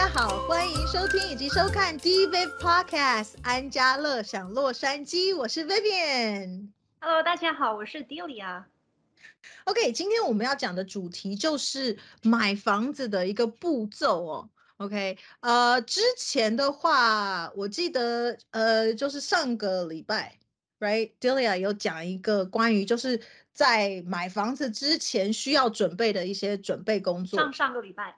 家好，欢迎收听以及收看 D Wave Podcast 安家乐享洛杉矶，我是 Vivian。Hello，大家好，我是 Delia。OK，今天我们要讲的主题就是买房子的一个步骤哦。OK，呃，之前的话，我记得呃，就是上个礼拜，Right，Delia 有讲一个关于就是在买房子之前需要准备的一些准备工作。上上个礼拜，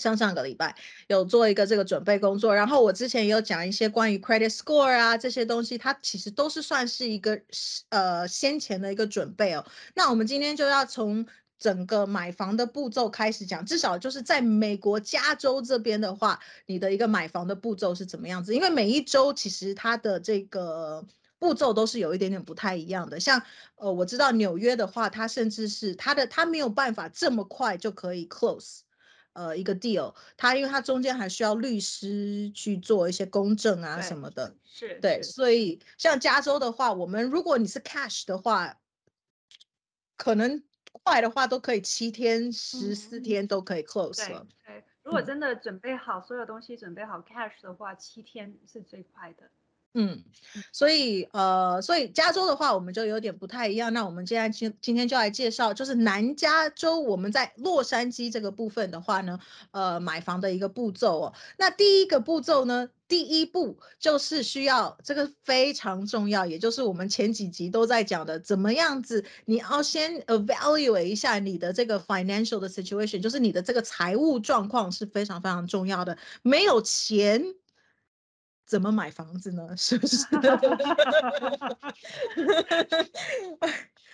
上上个礼拜有做一个这个准备工作，然后我之前也有讲一些关于 credit score 啊这些东西，它其实都是算是一个呃先前的一个准备哦。那我们今天就要从整个买房的步骤开始讲，至少就是在美国加州这边的话，你的一个买房的步骤是怎么样子？因为每一州其实它的这个步骤都是有一点点不太一样的。像呃，我知道纽约的话，它甚至是它的它没有办法这么快就可以 close。呃，一个 deal，他因为他中间还需要律师去做一些公证啊什么的，是对，是所以像加州的话，我们如果你是 cash 的话，可能快的话都可以七天、十四嗯天都可以 close 对了。对。如果嗯真的准备好所有东西，准备好 cash 的话，七天是最快的。嗯，所以呃，所以加州的话，我们就有点不太一样。那我们今天今今天就来介绍，就是南加州我们在洛杉矶这个部分的话呢，呃，买房的一个步骤哦。那第一个步骤呢，第一步就是需要这个非常重要，也就是我们前几集都在讲的，怎么样子你要先 evaluate 一下你的这个 financial 的 situation，就是你的这个财务状况是非常非常重要的。没有钱。怎么买房子呢？是不是？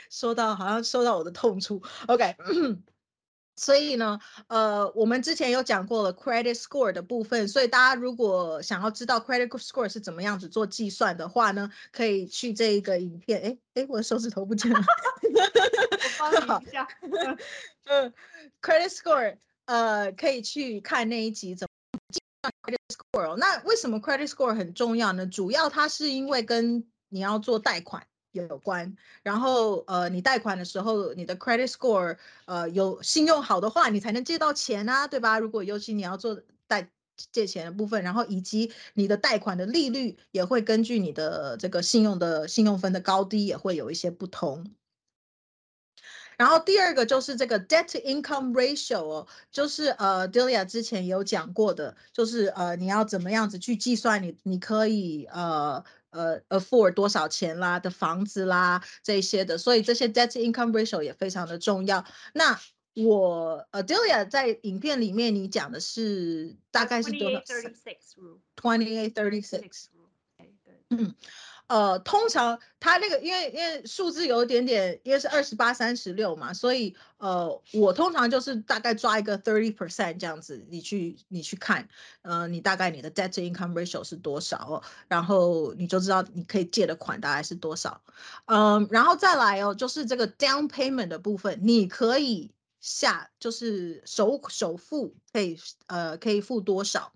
说到好像说到我的痛处。OK，所以呢，呃，我们之前有讲过了 credit score 的部分，所以大家如果想要知道 credit score 是怎么样子做计算的话呢，可以去这一个影片。哎哎，我的手指头不见了。我帮你一下。嗯，credit score，呃，可以去看那一集怎么 credit score 哦。那为什么 credit score 很重要呢？主要它是因为跟你要做贷款有关，然后呃，你贷款的时候，你的 credit score 呃有信用好的话，你才能借到钱啊，对吧？如果尤其你要做贷借钱的部分，然后以及你的贷款的利率也会根据你的这个信用的信用分的高低也会有一些不同。然后第二个就是这个 debt to income ratio 哦，就是呃 Delia 之前有讲过的，就是呃你要怎么样子去计算你你可以呃呃 afford 多少钱啦的房子啦这些的，所以这些 debt to income ratio 也非常的重要。那我呃 Delia 在影片里面你讲的是大概是多少？Twenty eight thirty six rule。？Twenty eight thirty six。rule。呃，通常它那个因为因为数字有一点点，因为是二十八、三十六嘛，所以呃，我通常就是大概抓一个 thirty percent 这样子，你去你去看，呃，你大概你的 debt to income ratio 是多少哦，然后你就知道你可以借的款大概是多少，嗯，然后再来哦，就是这个 down payment 的部分，你可以下就是首首付可以呃可以付多少。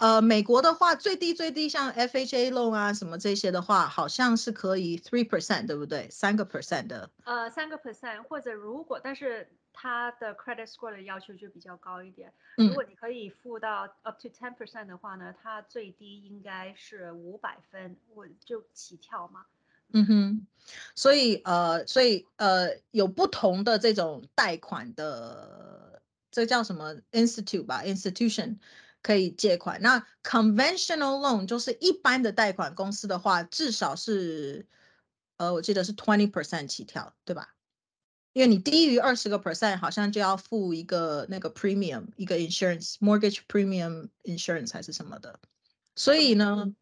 呃，美国的话最低最低像 FHA loan 啊什么这些的话，好像是可以 three percent，对不对？三个 percent 的。呃，三个 percent 或者如果，但是它的 credit score 的要求就比较高一点。嗯如果你可以付到 up to ten percent 的话呢，它最低应该是五百分，我就起跳嘛。嗯哼，所以呃，所以呃，有不同的这种贷款的，这叫什么 institute 吧，institution 可以借款。那 conventional loan 就是一般的贷款公司的话，至少是呃，我记得是 twenty percent 起跳，对吧？因为你低于二十个 percent，好像就要付一个那个 premium，一个 insurance mortgage premium insurance 还是什么的。所以呢，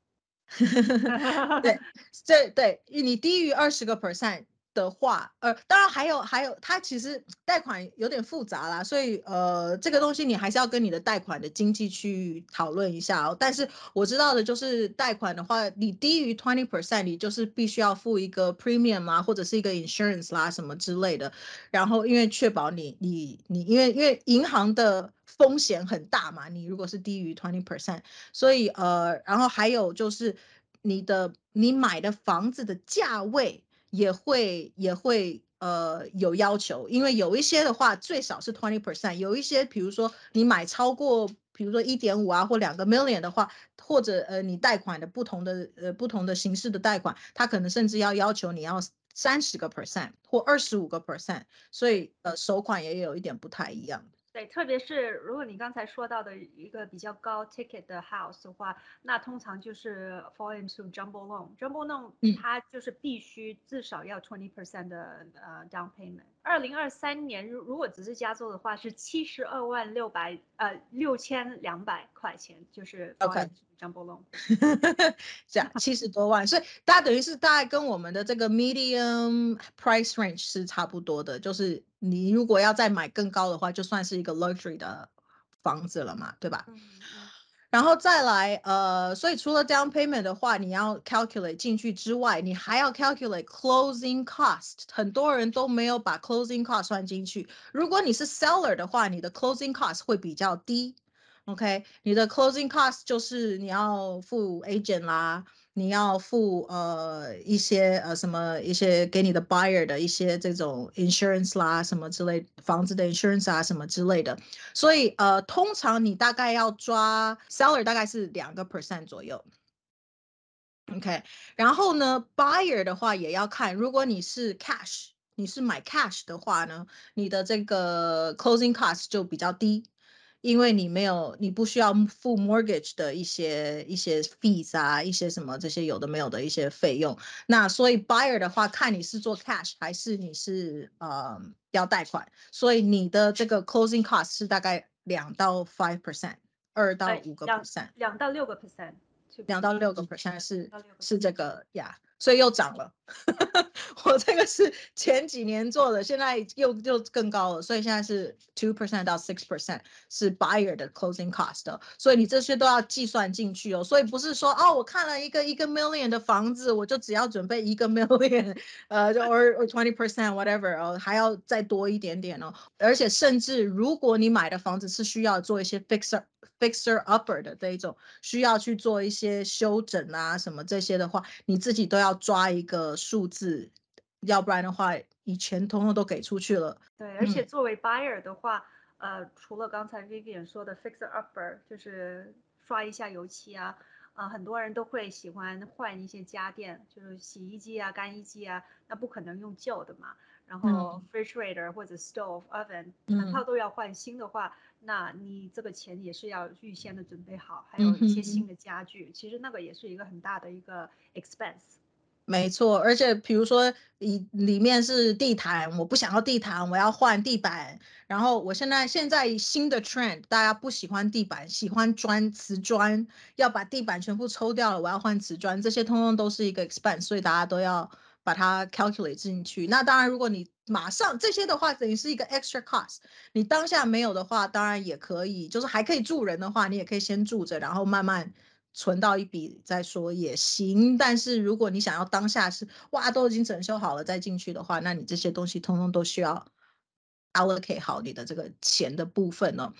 对，这对你低于二十个 percent 的话，呃，当然还有还有，它其实贷款有点复杂啦，所以呃，这个东西你还是要跟你的贷款的经济去讨论一下哦。但是我知道的就是贷款的话，你低于 twenty percent，你就是必须要付一个 premium 啊，或者是一个 insurance 啦什么之类的。然后因为确保你你你，因为因为银行的风险很大嘛，你如果是低于 twenty percent，所以呃，然后还有就是你的你买的房子的价位。也会也会呃有要求，因为有一些的话最少是 twenty percent，有一些比如说你买超过，比如说一点五啊或两个 million 的话，或者呃你贷款的不同的呃不同的形式的贷款，它可能甚至要要求你要三十个 percent 或二十五个 percent，所以呃首款也有一点不太一样。对，特别是如果你刚才说到的一个比较高 ticket 的 house 的话，那通常就是 fall into jumbo loan。jumbo loan 它就是必须至少要 twenty percent 的呃 down payment。二零二三年如如果只是加州的话是七十二万六百呃六千两百块钱，就是 OK jumbo loan。这样七十多万，所以大家等于是大概跟我们的这个 medium price range 是差不多的，就是。你如果要再买更高的话，就算是一个 luxury 的房子了嘛，对吧？然后再来，呃，所以除了 down payment 的话，你要 calculate 进去之外，你还要 calculate closing cost。很多人都没有把 closing cost 算进去。如果你是 seller 的话，你的 closing cost 会比较低。OK，你的 closing cost 就是你要付 agent 啦。你要付呃一些呃什么一些给你的 buyer 的一些这种 insurance 啦什么之类房子的 insurance 啊什么之类的，所以呃通常你大概要抓 seller 大概是两个 percent 左右，OK，然后呢 buyer 的话也要看，如果你是 cash 你是买 cash 的话呢，你的这个 closing cost 就比较低。因为你没有，你不需要付 mortgage 的一些一些 fees 啊，一些什么这些有的没有的一些费用。那所以 buyer 的话，看你是做 cash 还是你是呃要贷款，所以你的这个 closing cost 是大概两到 five percent，二到五个 percent，两到六个 percent，两到六个 percent 是是这个呀。所以又涨了，我这个是前几年做的，现在又又更高了，所以现在是 two percent 到 six percent 是 buyer 的 closing cost，所以你这些都要计算进去哦。所以不是说哦，我看了一个一个 million 的房子，我就只要准备一个 million，呃，就 or or twenty percent whatever 哦，还要再多一点点哦。而且甚至如果你买的房子是需要做一些 fixer。fixer upper 的这一种需要去做一些修整啊什么这些的话，你自己都要抓一个数字，要不然的话，你钱通通都给出去了。对，而且作为 buyer 的话，呃，除了刚才 Vivian 说的 fixer upper，就是刷一下油漆啊，啊，很多人都会喜欢换一些家电，就是洗衣机啊、干衣机啊，那不可能用旧的嘛。然后 refrigerator 或者 stove oven 全套都要换新的话。那你这个钱也是要预先的准备好，还有一些新的家具，其实那个也是一个很大的一个 expense。没错，而且比如说里里面是地毯，我不想要地毯，我要换地板。然后我现在现在新的 trend，大家不喜欢地板，喜欢砖瓷砖，要把地板全部抽掉了，我要换瓷砖，这些通通都是一个 expense，所以大家都要。把它 calculate 进去，那当然，如果你马上这些的话，等于是一个 extra cost。你当下没有的话，当然也可以，就是还可以住人的话，你也可以先住着，然后慢慢存到一笔再说也行。但是如果你想要当下是哇都已经整修好了再进去的话，那你这些东西通通都需要 allocate 好你的这个钱的部分呢。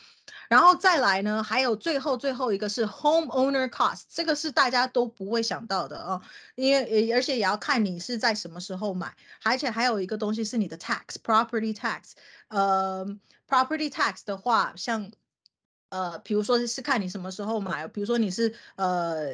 然后再来呢，还有最后最后一个是 homeowner cost，这个是大家都不会想到的哦，因为而且也要看你是在什么时候买，而且还有一个东西是你的 tax，property tax，呃，property tax 的话，像呃，比如说是看你什么时候买，比如说你是呃，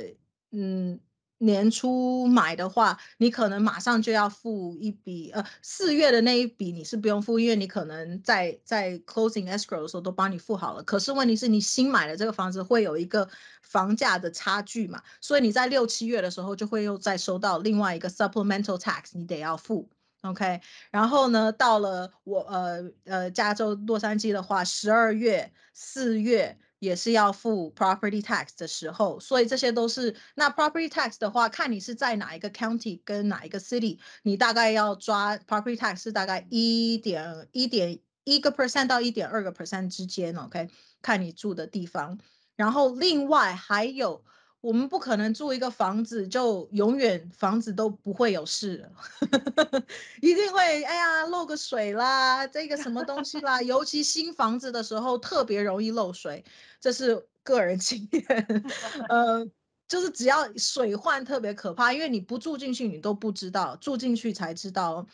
嗯。年初买的话，你可能马上就要付一笔，呃，四月的那一笔你是不用付，因为你可能在在 closing escrow 的时候都帮你付好了。可是问题是你新买的这个房子会有一个房价的差距嘛，所以你在六七月的时候就会又再收到另外一个 supplemental tax，你得要付，OK。然后呢，到了我呃呃加州洛杉矶的话，十二月、四月。也是要付 property tax 的时候，所以这些都是那 property tax 的话，看你是在哪一个 county 跟哪一个 city，你大概要抓 property tax 是大概一点一点一个 percent 到一点二个 percent 之间，OK，看你住的地方，然后另外还有。我们不可能住一个房子就永远房子都不会有事，一定会哎呀漏个水啦，这个什么东西啦，尤其新房子的时候特别容易漏水，这是个人 经验，呃，就是只要水患特别可怕，因为你不住进去你都不知道，住进去才知道。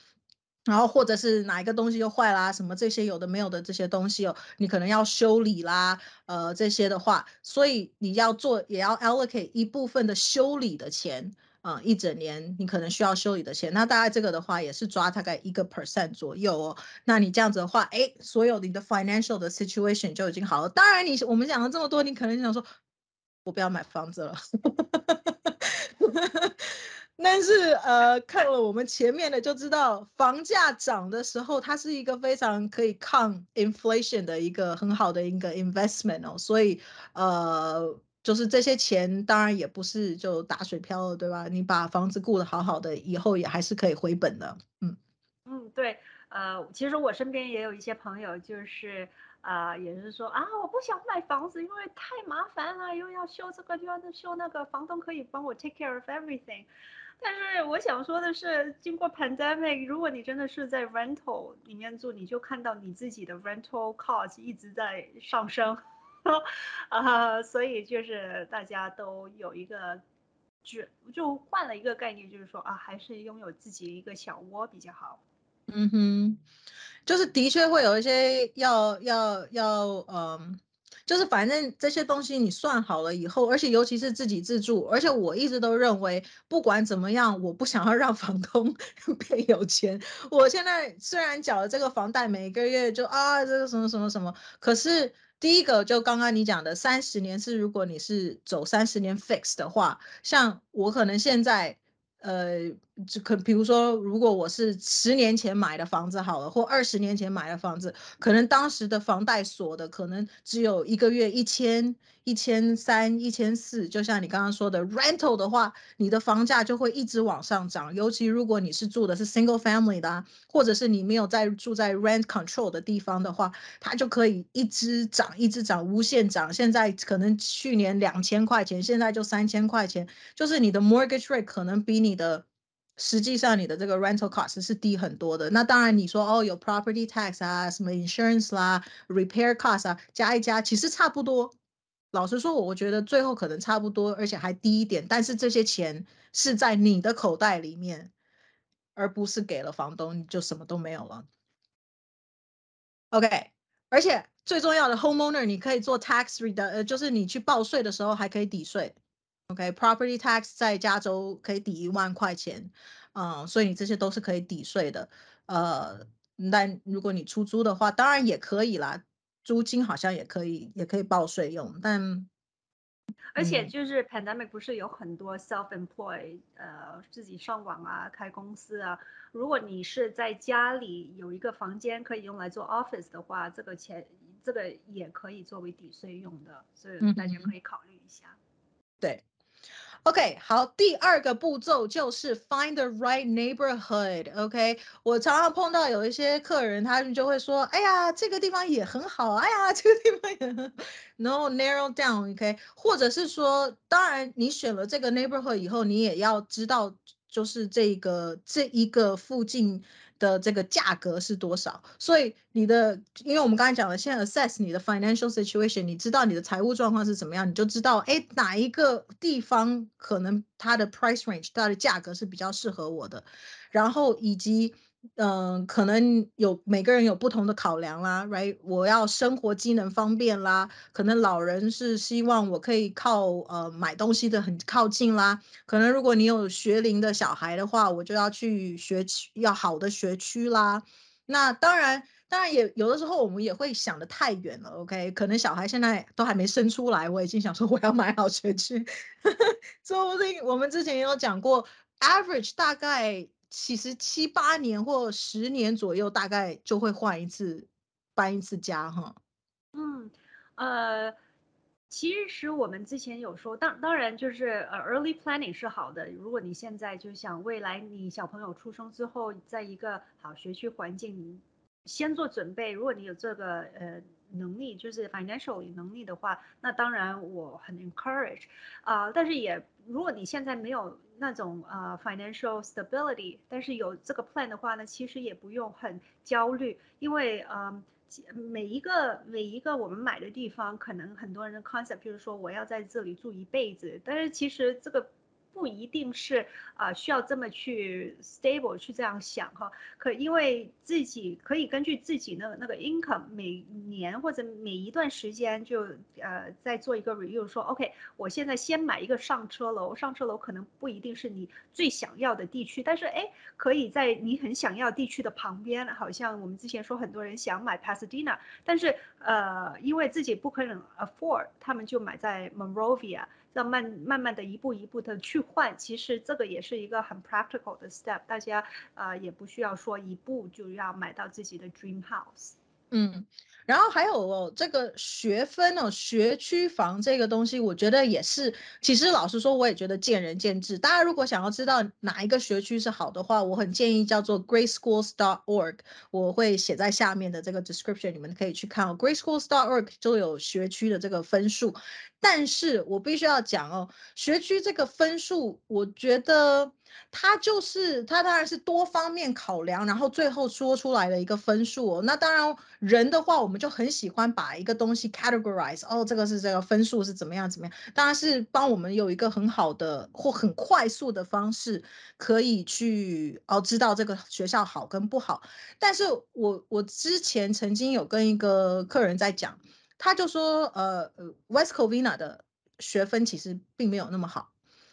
然后或者是哪一个东西又坏啦，什么这些有的没有的这些东西哦，你可能要修理啦，呃，这些的话，所以你要做也要 allocate 一部分的修理的钱啊，一整年你可能需要修理的钱，那大概这个的话也是抓大概一个 percent 左右哦。那你这样子的话，哎，所有你的 financial 的 situation 就已经好了。当然，你我们讲了这么多，你可能想说，我不要买房子了。但是呃，看了我们前面的就知道，房价涨的时候，它是一个非常可以抗 inflation 的一个很好的一个 investment 哦。所以呃，就是这些钱当然也不是就打水漂了，对吧？你把房子顾得好好的，以后也还是可以回本的。嗯嗯，对，呃，其实我身边也有一些朋友，就是啊，也是说啊，我不想买房子，因为太麻烦了，又要修这个，又要修那个，房东可以帮我 take care of everything。但是我想说的是，经过 pandemic，如果你真的是在 rental 里面住，你就看到你自己的 rental cost 一直在上升，啊，所以就是大家都有一个，就就换了一个概念，就是说啊，还是拥有自己一个小窝比较好。嗯哼，就是的确会有一些要要要，嗯。就是反正这些东西你算好了以后，而且尤其是自己自住，而且我一直都认为，不管怎么样，我不想要让房东 变有钱。我现在虽然缴了这个房贷，每个月就啊这个什么什么什么，可是第一个就刚刚你讲的三十年是，如果你是走三十年 fix 的话，像我可能现在。呃，就可比如说，如果我是十年前买的房子好了，或二十年前买的房子，可能当时的房贷锁的可能只有一个月一千、一千三、一千四，就像你刚刚说的，rental 的话，你的房价就会一直往上涨。尤其如果你是住的是 single family 的，或者是你没有在住在 rent control 的地方的话，它就可以一直涨，一直涨，无限涨。现在可能去年两千块钱，现在就三千块钱，就是你的 mortgage rate 可能比。你的实际上你的这个 rental cost 是低很多的。那当然你说哦有 property tax 啊，什么 insurance 啦，repair cost 啊，加一加其实差不多。老实说，我觉得最后可能差不多，而且还低一点。但是这些钱是在你的口袋里面，而不是给了房东，你就什么都没有了。OK，而且最重要的 homeowner 你可以做 tax redu，呃，就是你去报税的时候还可以抵税。OK，property tax 在加州可以抵一万块钱，嗯，所以你这些都是可以抵税的。呃，但如果你出租的话，当然也可以啦，租金好像也可以，也可以报税用。但而且就是 pandemic 不是有很多 self-employed，呃，自己上网啊，开公司啊。如果你是在家里有一个房间可以用来做 office 的话，这个钱这个也可以作为抵税用的，所以大家可以考虑一下。对。OK，好，第二个步骤就是 find the right neighborhood。OK，我常常碰到有一些客人，他们就会说：“哎呀，这个地方也很好，哎呀，这个地方也很……”然后 narrow down，OK，或者是说，当然你选了这个 neighborhood 以后，你也要知道，就是这个这一个附近。的这个价格是多少？所以你的，因为我们刚才讲了，现在 assess 你的 financial situation，你知道你的财务状况是怎么样，你就知道，哎，哪一个地方可能它的 price range，它的价格是比较适合我的，然后以及。嗯，可能有每个人有不同的考量啦，right？我要生活机能方便啦，可能老人是希望我可以靠呃买东西的很靠近啦，可能如果你有学龄的小孩的话，我就要去学区要好的学区啦。那当然，当然也有的时候我们也会想的太远了，OK？可能小孩现在都还没生出来，我已经想说我要买好学区，说不定我们之前也有讲过，average 大概。其实七八年或十年左右，大概就会换一次，搬一次家哈。嗯，呃，其实我们之前有说，当当然就是呃，early planning 是好的。如果你现在就想未来你小朋友出生之后，在一个好学区环境，先做准备。如果你有这个呃能力，就是 financial 能力的话，那当然我很 encourage 啊。但是也如果你现在没有。那种呃 financial stability，但是有这个 plan 的话呢，其实也不用很焦虑，因为呃每一个每一个我们买的地方，可能很多人的 concept 就是说我要在这里住一辈子，但是其实这个不一定是啊需要这么去 stable 去这样想哈，可因为自己可以根据自己那那个 income 每年或者每一段时间就呃再做一个 review，说 OK，我现在先买一个上车楼，上车楼可能不一定是你最想要的地区，但是哎可以在你很想要地区的旁边，好像我们之前说很多人想买 Pasadena，但是呃因为自己不可能 afford，他们就买在 Monrovia。要慢慢慢的一步一步的去换，其实这个也是一个很 practical 的 step，大家呃也不需要说一步就要买到自己的 dream house。嗯，然后还有哦，这个学分哦，学区房这个东西，我觉得也是，其实老实说，我也觉得见仁见智。大家如果想要知道哪一个学区是好的话，我很建议叫做 GreatSchools.org，我会写在下面的这个 description，你们可以去看哦。GreatSchools.org 就有学区的这个分数，但是我必须要讲哦，学区这个分数，我觉得。它就是它，当然是多方面考量，然后最后说出来的一个分数哦。那当然人的话，我们就很喜欢把一个东西 categorize，哦，这个是这个分数是怎么样怎么样，当然是帮我们有一个很好的或很快速的方式，可以去哦知道这个学校好跟不好。但是我我之前曾经有跟一个客人在讲，他就说，呃呃，West Covina 的学分其实并没有那么好，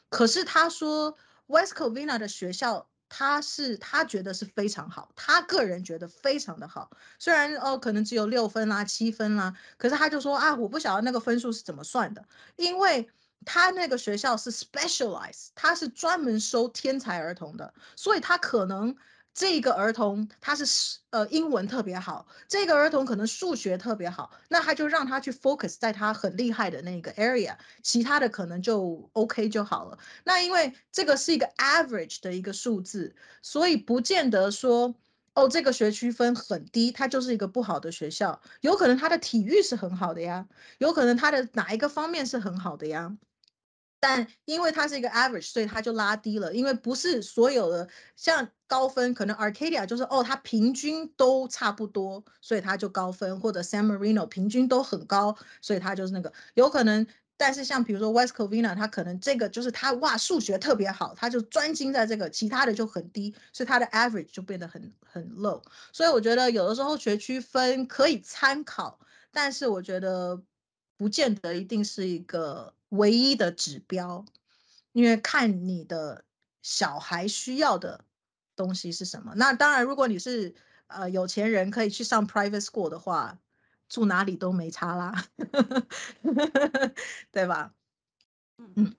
可是他说。West Covina 的学校，他是他觉得是非常好，他个人觉得非常的好。虽然哦，可能只有六分啦、七分啦，可是他就说啊，我不晓得那个分数是怎么算的，因为他那个学校是 specialize，他是专门收天才儿童的，所以他可能。这个儿童他是呃英文特别好，这个儿童可能数学特别好，那他就让他去 focus 在他很厉害的那个 area，其他的可能就 OK 就好了。那因为这个是一个 average 的一个数字，所以不见得说哦这个学区分很低，它就是一个不好的学校，有可能他的体育是很好的呀，有可能他的哪一个方面是很好的呀。但因为它是一个 average，所以它就拉低了。因为不是所有的像高分，可能 Arcadia 就是哦，它平均都差不多，所以它就高分，或者 San Marino 平均都很高，所以它就是那个有可能。但是像比如说 West Covina，它可能这个就是它哇数学特别好，它就专精在这个，其他的就很低，所以它的 average 就变得很很 low。所以我觉得有的时候学区分可以参考，但是我觉得不见得一定是一个。唯一的指标，因为看你的小孩需要的东西是什么。那当然，如果你是呃有钱人，可以去上 private school 的话，住哪里都没差啦，对吧？嗯。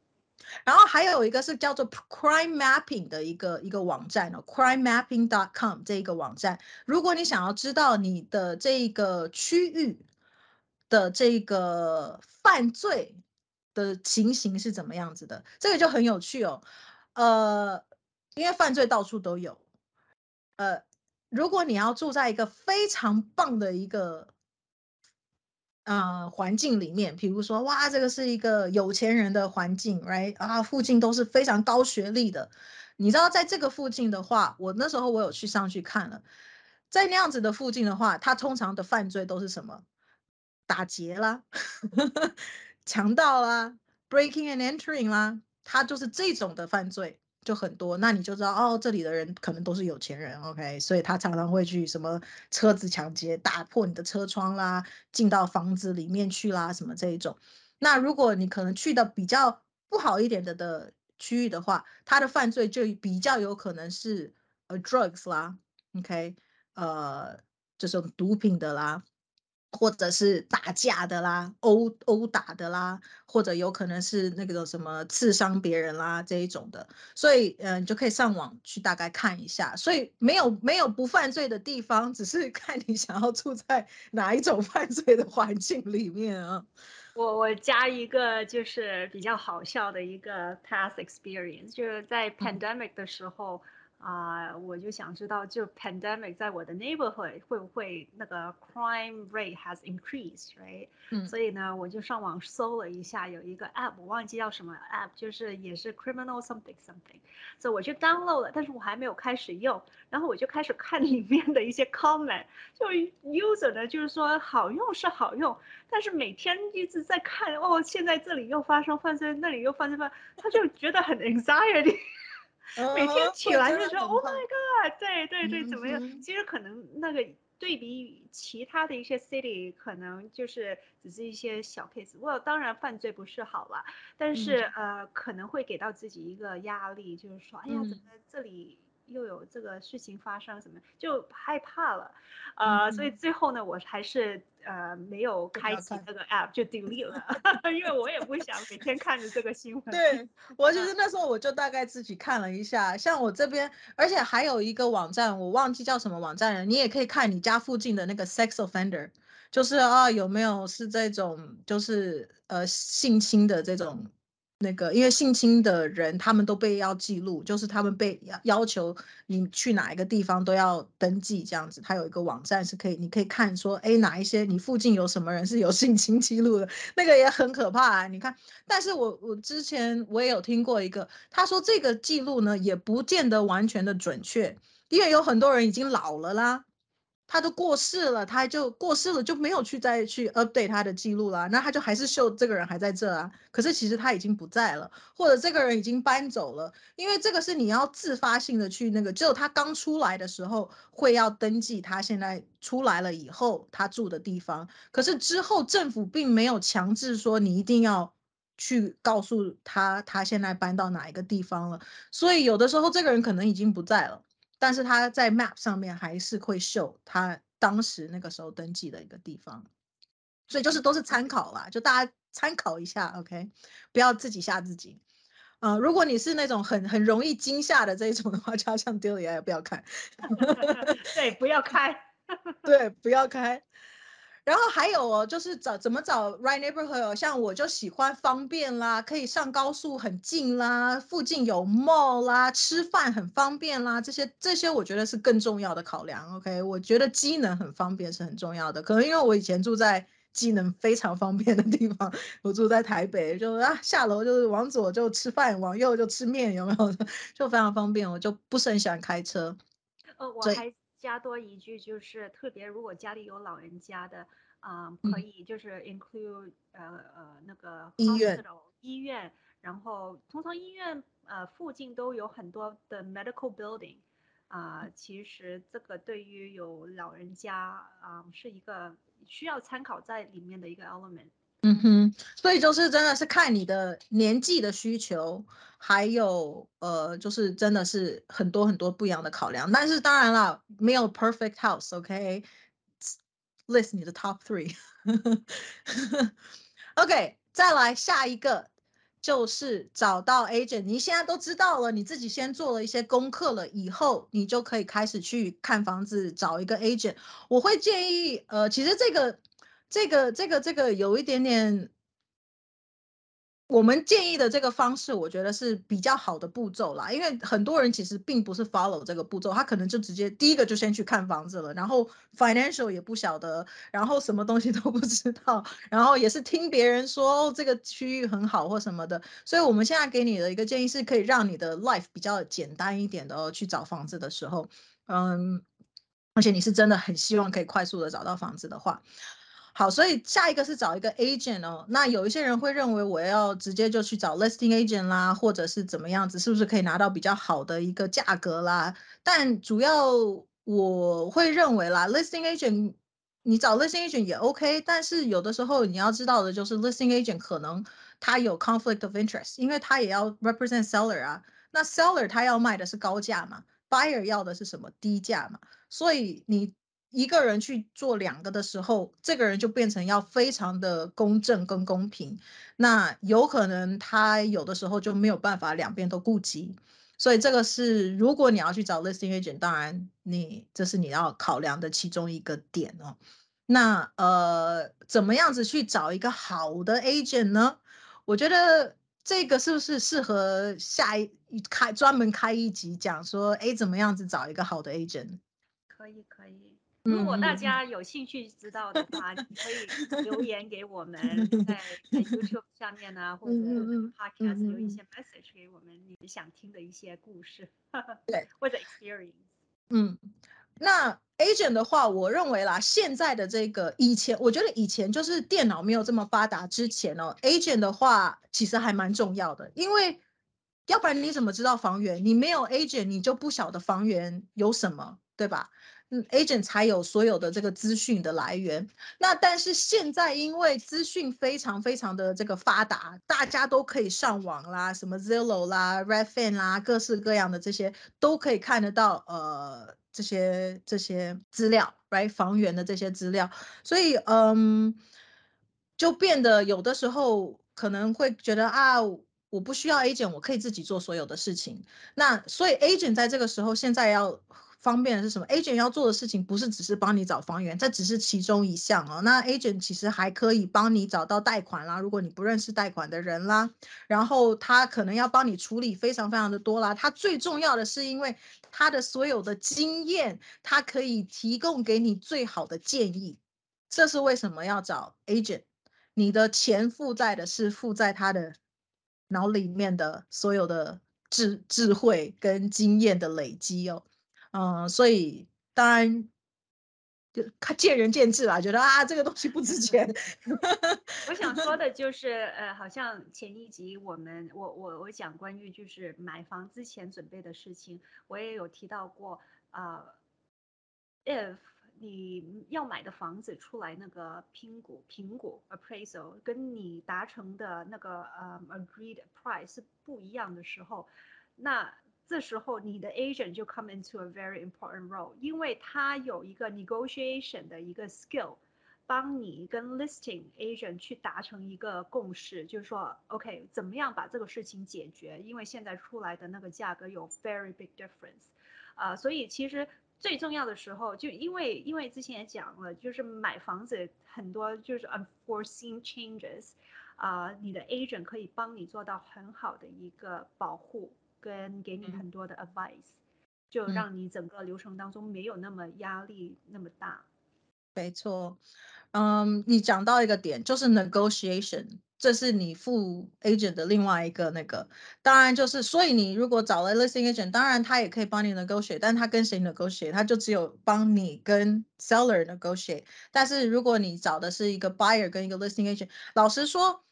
然后还有一个是叫做 crime mapping 的一个一个网站哦，crime mapping dot com 这一个网站，如果你想要知道你的这个区域的这个犯罪。的情形是怎么样子的？这个就很有趣哦。呃，因为犯罪到处都有。呃，如果你要住在一个非常棒的一个呃环境里面，比如说，哇，这个是一个有钱人的环境，right 啊，附近都是非常高学历的。你知道，在这个附近的话，我那时候我有去上去看了，在那样子的附近的话，他通常的犯罪都是什么？打劫啦。强盗啦，breaking and entering 啦，他就是这种的犯罪就很多，那你就知道哦，这里的人可能都是有钱人，OK，所以他常常会去什么车子抢劫，打破你的车窗啦，进到房子里面去啦，什么这一种。那如果你可能去的比较不好一点的的区域的话，他的犯罪就比较有可能是呃 drugs 啦，OK，呃这种毒品的啦。或者是打架的啦，殴殴打的啦，或者有可能是那个什么刺伤别人啦这一种的，所以嗯，你就可以上网去大概看一下。所以没有没有不犯罪的地方，只是 看你想要住在 哪一种犯罪的环境里面啊。我我加一个就是比较好笑的一个 past experience，就是在 pandemic 的时候。啊，我就想知道，就 pandemic 在我的 neighborhood 会不会那个 crime rate has increased，right？嗯，所以呢，我就上网搜了一下，有一个 app，我忘记叫什么 app，就是也是 criminal something something，所以我就 download 了，但是我还没有开始用，然后我就开始看里面的一些 comment，就 user 呢就是说好用是好用，但是每天一直在看，哦，现在这里又发生犯罪，那里又发生犯，他就觉得很 anxiety。每天起来就说 Oh my God，对对对，怎么样？其实可能那个对比其他的一些 city，可能就是只是一些小 case。我当然犯罪不是好了，但是呃可能会给到自己一个压力，就是说，哎呀，怎么这里？又有这个事情发生，什么就害怕了，呃，所以最后呢，我还是呃没有开启这个 app 就 delete 了，因为我也不想每天看着这个新闻。对我就是那时候我就大概自己看了一下，像我这边，而且还有一个网站，我忘记叫什么网站了，你也可以看你家附近的那个 sex offender，就是啊有没有是这种就是呃性侵的这种。那个，因为性侵的人，他们都被要记录，就是他们被要要求你去哪一个地方都要登记这样子。他有一个网站是可以，你可以看说，哎，哪一些你附近有什么人是有性侵记录的，那个也很可怕啊。你看，但是我我之前我也有听过一个，他说这个记录呢也不见得完全的准确，因为有很多人已经老了啦。他都过世了，他就过世了，就没有去再去 update 他的记录了。那他就还是秀这个人还在这啊，可是其实他已经不在了，或者这个人已经搬走了。因为这个是你要自发性的去那个，只有他刚出来的时候会要登记，他现在出来了以后他住的地方。可是之后政府并没有强制说你一定要去告诉他他现在搬到哪一个地方了。所以有的时候这个人可能已经不在了。但是他在 map 上面还是会秀他当时那个时候登记的一个地方，所以就是都是参考啦，就大家参考一下，OK，不要自己吓自己。嗯，如果你是那种很很容易惊吓的这一种的话，就要像丢脸也不要看。对，不要开。对，不要开。然后还有哦，就是找怎么找 right neighborhood，像我就喜欢方便啦，可以上高速很近啦，附近有 mall 啦，吃饭很方便啦，这些这些我觉得是更重要的考量。OK，我觉得机能很方便是很重要的。可能因为我以前住在机能非常方便的地方，我住在台北，就啊下楼就是往左就吃饭，往右就吃面，有没有？就非常方便，我就不是很喜欢开车。呃，我还。加多一句，就是特别如果家里有老人家的，啊，可以就是 include 呃呃那个医院。医院，然后通常医院呃附近都有很多的 medical building，啊，其实这个对于有老人家啊是一个需要参考在里面的一个 element。嗯哼，所以就是真的是看你的年纪的需求，还有呃，就是真的是很多很多不一样的考量。但是当然了，没有 perfect house，OK？List 你的 top three。OK，再来下一个就是找到 agent。你现在都知道了，你自己先做了一些功课了，以后你就可以开始去看房子，找一个 agent。我会建议，呃，其实这个。这个这个这个有一点点，我们建议的这个方式，我觉得是比较好的步骤啦。因为很多人其实并不是 follow 这个步骤，他可能就直接第一个就先去看房子了，然后 financial 也不晓得，然后什么东西 都不知道，然后也是听别人说哦这个区域很好或什么的。所以我们现在给你的一个建议是，可以让你的 life 比较简单一点的哦，去找房子的时候，嗯，而且你是真的很希望可以快速的找到房子的话。好，所以下一个是找一个 agent 哦。那有一些人会认为我要直接就去找 listing agent 啦，或者是怎么样子，是不是可以拿到比较好的一个价格啦？但主要我会认为啦，listing agent 你找 listing agent 也 OK，但是有的时候你要知道的就是 listing agent 可能他有 conflict of interest，因为他也要 represent seller 啊。那 seller 他要卖的是高价嘛，buyer 要的是什么低价嘛，所以你。一个人去做两个的时候，这个人就变成要非常的公正跟公平，那有可能他有的时候就没有办法两边都顾及，所以这个是如果你要去找 listing agent，当然你这是你要考量的其中一个点哦。那呃，怎么样子去找一个好的 agent 呢？我觉得这个是不是适合下一开专门开一集讲说，哎，怎么样子找一个好的 agent？可以可以，如果大家有兴趣知道的话，你可以留言给我们，在在 YouTube 下面呢，或者 Podcast 留一些 message 给我们，你想听的一些故事，对，或者 experience。嗯，那 agent 的话，我认为啦，现在的这个以前，我觉得以前就是电脑没有这么发达之前哦，agent 的话其实还蛮重要的，因为。要不然你怎么知道房源？你没有 agent，你就不晓得房源有什么，对吧？嗯，agent 才有所有的这个资讯的来源。那但是现在因为资讯非常非常的这个发达，大家都可以上网啦，什么 Zillow 啦、Redfin 啦，各式各样的这些都可以看得到。呃，这些这些资料，right？房源的这些资料，所以嗯，就变得有的时候可能会觉得啊。我不需要 agent，我可以自己做所有的事情。那所以 agent 在这个时候现在要方便的是什么？agent 要做的事情不是只是帮你找房源，这只是其中一项哦。那 agent 其实还可以帮你找到贷款啦，如果你不认识贷款的人啦，然后他可能要帮你处理非常非常的多啦。他最重要的是因为他的所有的经验，他可以提供给你最好的建议。这是为什么要找 agent？你的钱负债的是负债他的。脑里面的所有的智智慧跟经验的累积哦，嗯，所以当然就看见仁见智啦，觉得啊这个东西不值钱。我想说 的就是，呃，好像前一集我们我我我讲关于就是买房之前准备的事情，我也有提到过啊，if。你要买的房子出来那个评估评估 appraisal 跟你达成的那个呃 agreed price 是不一样的时候，那这时候你的 agent 就 come into a very important role，因为他有一个 negotiation 的一个 skill，帮你跟 listing agent 去达成一个共识，就是说 OK 怎么样把这个事情解决，因为现在出来的那个价格有 very big difference，啊，所以其实。最重要的时候，就因为因为之前也讲了，就是买房子很多就是 unforeseen changes，啊，你的 agent 可以帮你做到很好的一个保护，跟给你很多的 advice，就让你整个流程当中没有那么压力那么大。没错，嗯，你讲到一个点，就是 negotiation。这是你付 agent 的另外一个那个，当然就是，所以你如果找了 listing agent，当然他也可以帮你 negotiate，但他跟谁 negotiate，他就只有帮你跟 seller negotiate。但是如果你找的是一个 buyer 跟一个 listing agent，老实说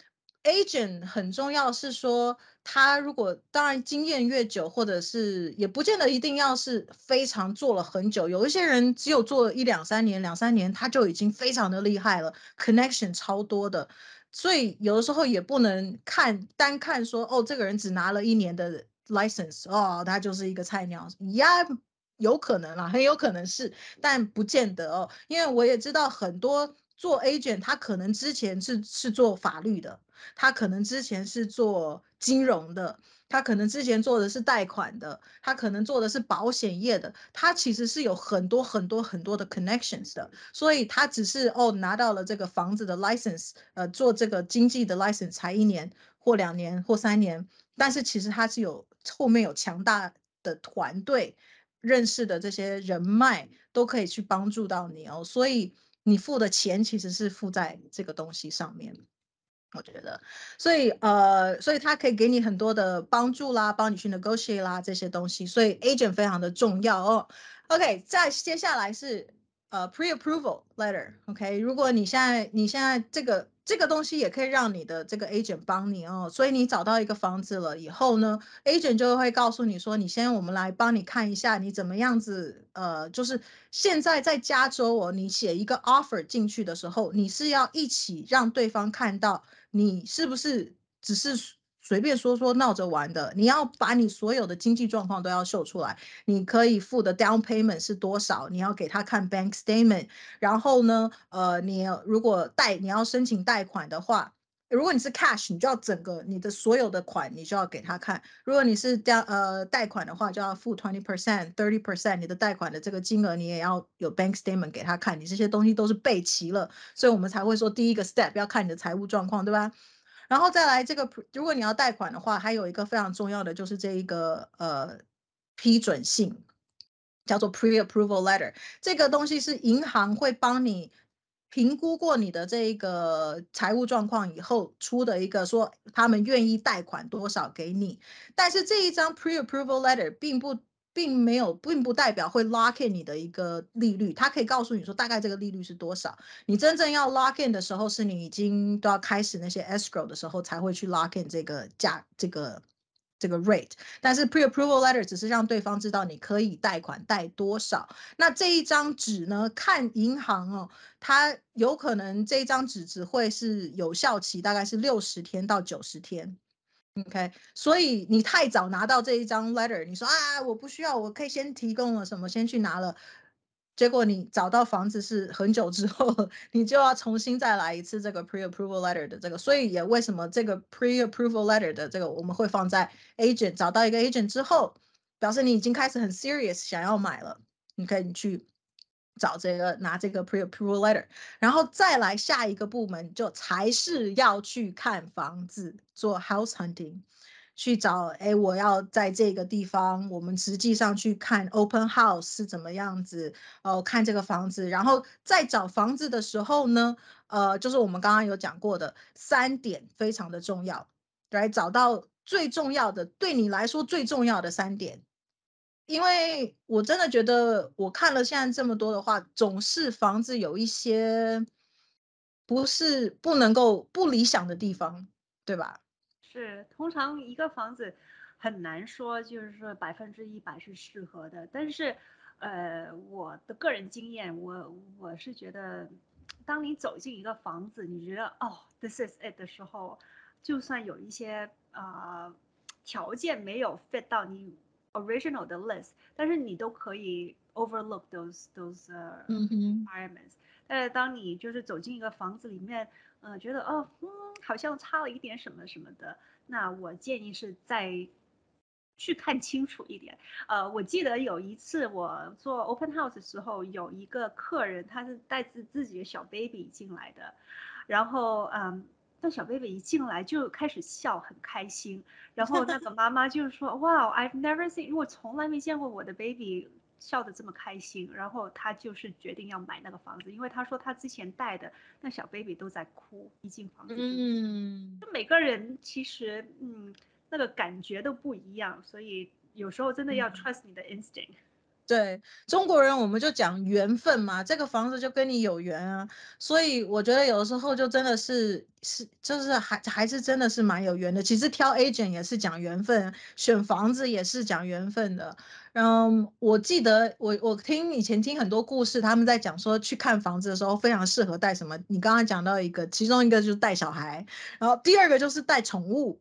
，agent 很重要是说，他如果当然经验越久，或者是也不见得一定要是非常做了很久，有一些人只有做一两三年，两三年他就已经非常的厉害了，connection 超多的。所以有的时候也不能看单看说哦，这个人只拿了一年的 license 哦，他就是一个菜鸟呀，有可能啦，很有可能是，但不见得哦，因为我也知道很多做 agent，他可能之前是是做法律的，他可能之前是做金融的。他可能之前做的是贷款的，他可能做的是保险业的，他其实是有很多很多很多的 connections 的，所以他只是哦拿到了这个房子的 license，呃，做这个经济的 license 才一年或两年或三年，但是其实他是有后面有强大的团队，认识的这些人脉都可以去帮助到你哦，所以你付的钱其实是付在这个东西上面。我觉得，所以呃，所以他可以给你很多的帮助啦，帮你去 negotiate 啦这些东西，所以 agent 非常的重要哦。OK，再接下来是呃 pre-approval letter，OK，如果你现在你现在这个。这个东西也可以让你的这个 agent 帮你哦，所以你找到一个房子了以后呢，agent 就会告诉你说，你先我们来帮你看一下你怎么样子，呃，就是现在在加州哦，你写一个 offer 进去的时候，你是要一起让对方看到你是不是只是。随便说说闹着玩的，你要把你所有的经济状况都要秀出来。你可以付的 down payment 是多少？你要给他看 bank statement。然后呢，呃，你如果贷你要申请贷款的话，如果你是 cash，你就要整个你的所有的款你就要给他看。如果你是贷呃贷款的话，就要付 twenty percent、thirty percent，你的贷款的这个金额你也要有 bank statement 给他看。你这些东西都是备齐了，所以我们才会说第一个 step 要看你的财务状况，对吧？然后再来这个，如果你要贷款的话，还有一个非常重要的就是这一个呃批准信，叫做 pre-approval letter。这个东西是银行会帮你评估过你的这个财务状况以后出的一个说他们愿意贷款多少给你。但是这一张 pre-approval letter 并不。并没有，并不代表会 lock in 你的一个利率，它可以告诉你说大概这个利率是多少。你真正要 lock in 的时候，是你已经都要开始那些 escrow 的时候才会去 lock in 这个价，这个这个 rate。但是 pre-approval letter 只是让对方知道你可以贷款贷多少。那这一张纸呢，看银行哦，它有可能这一张纸只会是有效期大概是六十天到九十天。OK，所以你太早拿到这一张 letter，你说啊，我不需要，我可以先提供了什么，先去拿了，结果你找到房子是很久之后，你就要重新再来一次这个 pre-approval letter 的这个，所以也为什么这个 pre-approval letter 的这个我们会放在 agent 找到一个 agent 之后，表示你已经开始很 serious 想要买了，你可以去。找这个拿这个 pre-approval letter，然后再来下一个部门就才是要去看房子做 house hunting，去找哎我要在这个地方，我们实际上去看 open house 是怎么样子哦，看这个房子，然后在找房子的时候呢，呃，就是我们刚刚有讲过的三点非常的重要，来找到最重要的对你来说最重要的三点。因为我真的觉得，我看了现在这么多的话，总是房子有一些不是不能够不理想的地方，对吧？是，通常一个房子很难说，就是说百分之一百是适合的。但是，呃，我的个人经验，我我是觉得，当你走进一个房子，你觉得哦，this is it 的时候，就算有一些啊条件没有 fit 到你。original 的 list，但是你都可以 overlook those those uh, environments。但是当你就是走进一个房子里面，呃，觉得哦，嗯，好像差了一点什么什么的，那我建议是再去看清楚一点。呃，我记得有一次我做 open house 的时候，有一个客人他是带着自己的小 baby 进来的，然后嗯。那小 baby 一进来就开始笑，很开心。然后那个妈妈就是说：“哇，I've never seen，我从来没见过我的 baby 笑得这么开心。”然后他就是决定要买那个房子，因为他说他之前带的那小 baby 都在哭，一进房子就。嗯。就每个人其实嗯那个感觉都不一样，所以有时候真的要 trust 你的 instinct。对中国人，我们就讲缘分嘛，这个房子就跟你有缘啊，所以我觉得有的时候就真的是是就是还还是真的是蛮有缘的。其实挑 agent 也是讲缘分，选房子也是讲缘分的。嗯，我记得我我听以前听很多故事，他们在讲说去看房子的时候非常适合带什么。你刚刚讲到一个，其中一个就是带小孩，然后第二个就是带宠物。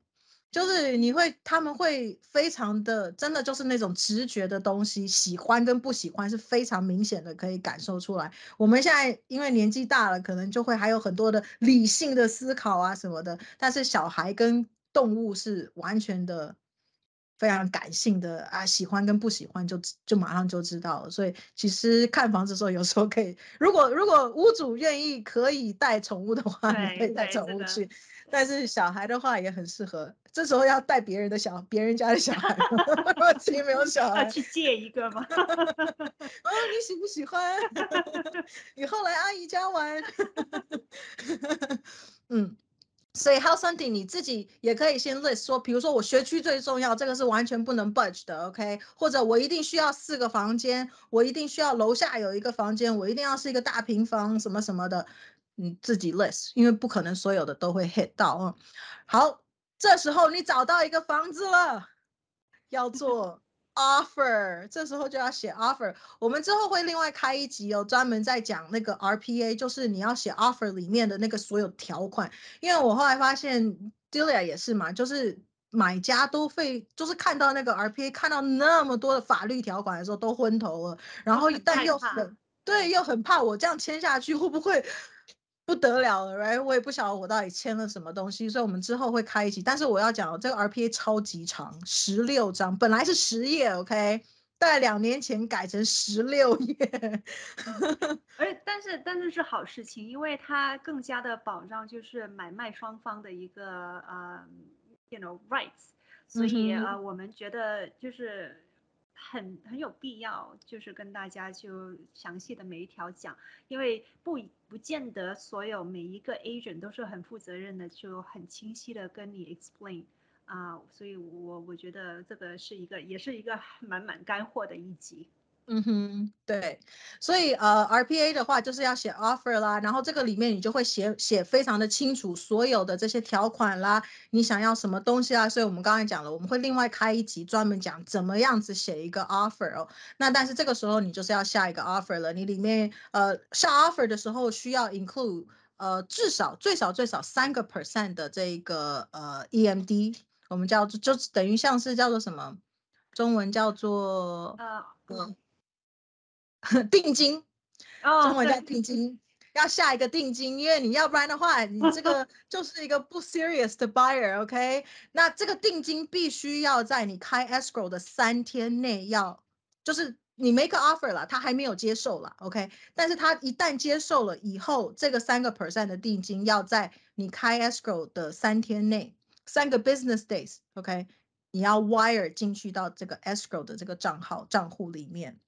就是你会，他们会非常的，真的就是那种直觉的东西，喜欢跟不喜欢是非常明显的，可以感受出来。我们现在因为年纪大了，可能就会还有很多的理性的思考啊什么的，但是小孩跟动物是完全的。非常感性的啊，喜欢跟不喜欢就就马上就知道了。所以其实看房子的时候，有时候可以，如果如果屋主愿意，可以带宠物的话，你可以带宠物去。但是小孩的话也很适合，这时候要带别人的小别人家的小孩，自己没有小孩，去借一个吗？哦，你喜不喜欢？以后来阿姨家玩。嗯。所以 house hunting 你自己也可以先 list 说，比如说我学区最重要，这个是完全不能 budge 的，OK？或者我一定需要四个房间，我一定需要楼下有一个房间，我一定要是一个大平房，什么什么的，你自己 list，因为不可能所有的都会 hit 到啊。好，这时候你找到一个房子了，要做。offer 这时候就要写 offer，我们之后会另外开一集哦，专门在讲那个 RPA，就是你要写 offer 里面的那个所有条款。因为我后来发现 Delia 也是嘛，就是买家都会就是看到那个 RPA，看到那么多的法律条款的时候都昏头了，然后但又很对，又很怕我这样签下去会不会？不得了了，right？我也不晓得我到底签了什么东西，所以我们之后会开一集。但是我要讲，这个 RPA 超级长，十六章，本来是十页，OK？在两年前改成十六页。而 但是但是是好事情，因为它更加的保障就是买卖双方的一个呃，you know rights，所以呃我们觉得就是很很有必要，就是跟大家就详细的每一条讲，因为不不见得所有每一个 agent 都是很负责任的，就很清晰的跟你 explain 啊，所以我我觉得这个是一个也是一个满满干货的一集。嗯哼，对，所以呃，RPA 的话就是要写 offer 啦，然后这个里面你就会写写非常的清楚，所有的这些条款啦，你想要什么东西啊？所以我们刚才讲了，我们会另外开一集专门讲怎么样子写一个 offer 哦。那但是这个时候你就是要下一个 offer 了，你里面呃下 offer 的时候需要 include 呃至少最少最少三个 percent 的这个呃 EMD，我们叫就等于像是叫做什么，中文叫做呃呃。定金，中文叫定金，要下一个定金，因为你要不然的话，你这个 就是一个不 serious 的 buyer，OK？那这个定金必须要在你开 escrow 的三天内要，就是你 make offer 了，他还没有接受了，OK？但是他一旦接受了以后，这个三个 percent 的定金要在你开 escrow 的三天内，三个 business days，OK？你要 wire 进去到这个 escrow 的这个账号账户里面。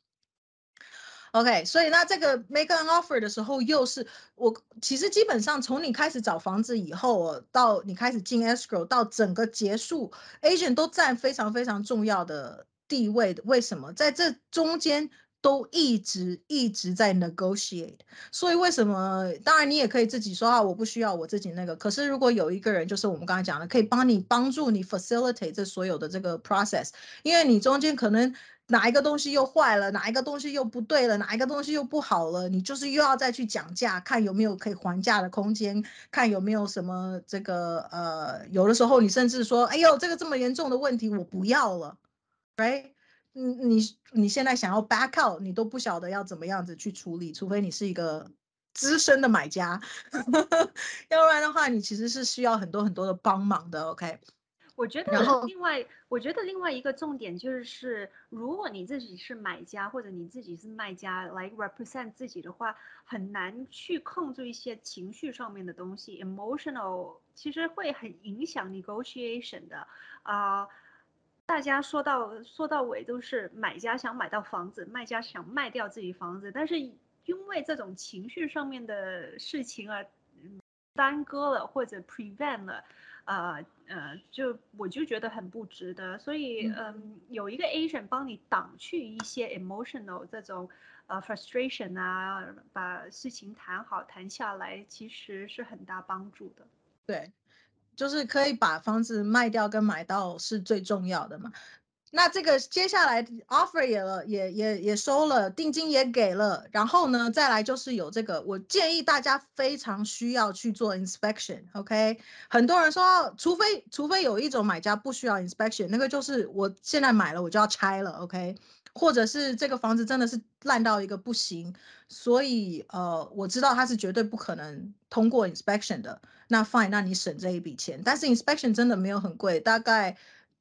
OK，所以那这个 make an offer 的时候，又是我其实基本上从你开始找房子以后，到你开始进 escrow，到整个结束，agent 都占非常非常重要的地位的。为什么？在这中间都一直一直在 negotiate。所以为什么？当然你也可以自己说啊，我不需要我自己那个。可是如果有一个人，就是我们刚才讲的，可以帮你帮助你 facilitate 这所有的这个 process，因为你中间可能。哪一个东西又坏了，哪一个东西又不对了，哪一个东西又不好了，你就是又要再去讲价，看有没有可以还价的空间，看有没有什么这个呃，有的时候你甚至说，哎呦，这个这么严重的问题我不要了，right？你你现在想要 back out，你都不晓得要怎么样子去处理，除非你是一个资深的买家，要不然的话，你其实是需要很多很多的帮忙的，OK？我觉得另外，我觉得另外一个重点就是，如果你自己是买家或者你自己是卖家来 represent 自己的话，很难去控制一些情绪上面的东西，emotional 其实会很影响 negotiation 的啊。大家说到说到尾都是买家想买到房子，卖家想卖掉自己房子，但是因为这种情绪上面的事情而耽搁了或者 prevent 了。呃呃，就我就觉得很不值得，所以嗯，有一个 agent 帮你挡去一些 emotional 这种呃 frustration 啊，把事情谈好谈下来，其实是很大帮助的。对，就是可以把房子卖掉跟买到是最重要的嘛。那这个接下来 offer 也了，也也也收了，定金也给了，然后呢，再来就是有这个，我建议大家非常需要去做 inspection，OK？很多人说，除非除非有一种买家不需要 inspection，那个就是我现在买了我就要拆了，OK？或者是这个房子真的是烂到一个不行，所以呃，我知道他是绝对不可能通过 inspection 的，那 fine，那你省这一笔钱，但是 inspection 真的没有很贵，大概。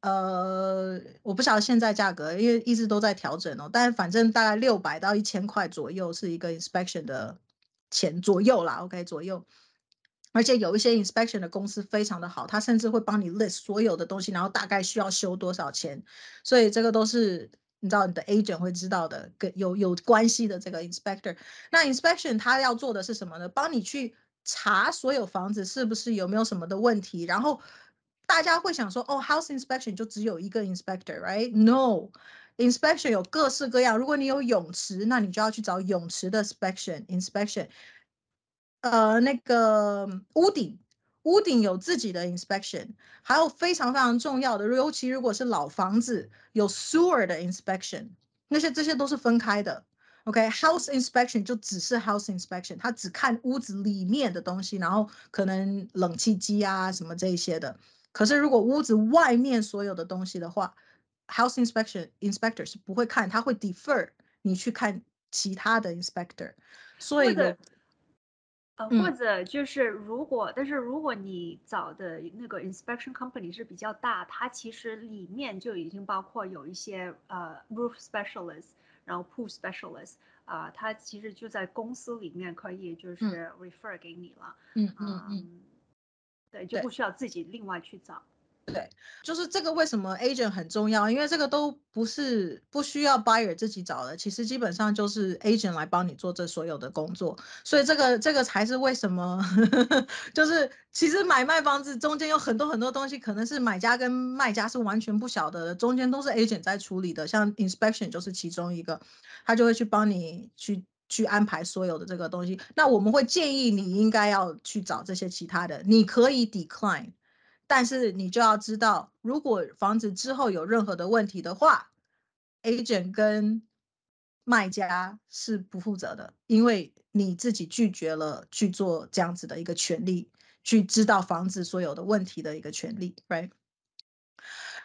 呃，我不晓得现在价格，因为一直都在调整哦。但反正大概六百到一千块左右是一个 inspection 的钱左右啦，OK 左右。而且有一些 inspection 的公司非常的好，他甚至会帮你 list 所有的东西，然后大概需要修多少钱。所以这个都是你知道你的 agent 会知道的，跟有有关系的这个 inspector。那 inspection 他要做的是什么呢？帮你去查所有房子是不是有没有什么的问题，然后。大家会想说，哦，house inspection 就只有一个 inspector，right？No，inspection 有各式各样。如果你有泳池，那你就要去找泳池的 inspection inspection。呃，那个屋顶，屋顶有自己的 inspection，还有非常非常重要的，尤其如果是老房子，有 sewer 的 inspection，那些这些都是分开的。OK，house inspection 就只是 house inspection，它只看屋子里面的东西，然后可能冷气机啊什么这一些的。可是，如果屋子外面所有的东西的话，house inspection inspector 是不会看，他会 defer 你去看其他的 inspector。所以，呃，或者就是如果，但是如果你找的那个 inspection company 是比较大，它其实里面就已经包括有一些呃 roof specialist，然后 pool specialist，啊，它其实就在公司里面可以就是 refer 给你了。嗯嗯嗯，对，就不需要自己另外去找。对，就是这个为什么 agent 很重要？因为这个都不是不需要 buyer 自己找的，其实基本上就是 agent 来帮你做这所有的工作，所以这个这个才是为什么，就是其实买卖房子中间有很多很多东西，可能是买家跟卖家是完全不晓得的，中间都是 agent 在处理的，像 inspection 就是其中一个，他就会去帮你去去安排所有的这个东西。那我们会建议你应该要去找这些其他的，你可以 decline。但是你就要知道，如果房子之后有任何的问题的话，agent 跟卖家是不负责的，因为你自己拒绝了去做这样子的一个权利，去知道房子所有的问题的一个权利，right？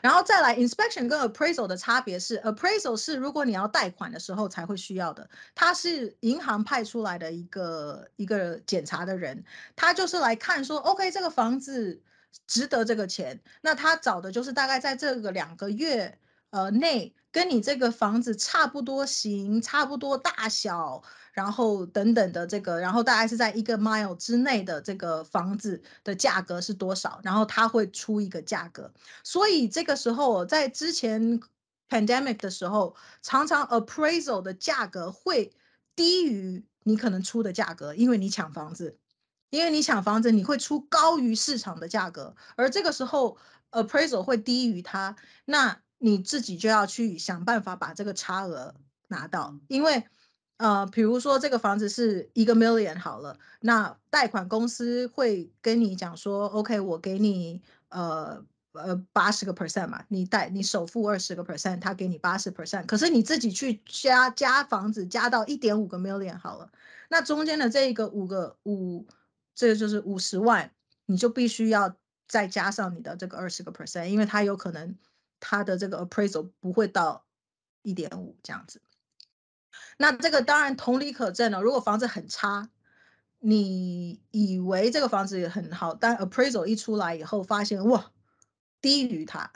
然后再来，inspection 跟 appraisal 的差别是，appraisal 是如果你要贷款的时候才会需要的，它是银行派出来的一个一个检查的人，他就是来看说，OK，这个房子。值得这个钱，那他找的就是大概在这个两个月呃内，跟你这个房子差不多型、差不多大小，然后等等的这个，然后大概是在一个 mile 之内的这个房子的价格是多少，然后他会出一个价格。所以这个时候在之前 pandemic 的时候，常常 appraisal 的价格会低于你可能出的价格，因为你抢房子。因为你抢房子，你会出高于市场的价格，而这个时候 appraisal 会低于它，那你自己就要去想办法把这个差额拿到。因为，呃，比如说这个房子是一个 million 好了，那贷款公司会跟你讲说，OK，我给你呃呃八十个 percent 嘛，你贷你首付二十个 percent，他给你八十 percent，可是你自己去加加房子加到一点五个 million 好了，那中间的这一个五个五。这个就是五十万，你就必须要再加上你的这个二十个 percent，因为它有可能它的这个 appraisal 不会到一点五这样子。那这个当然同理可证了，如果房子很差，你以为这个房子也很好，但 appraisal 一出来以后，发现哇低于它。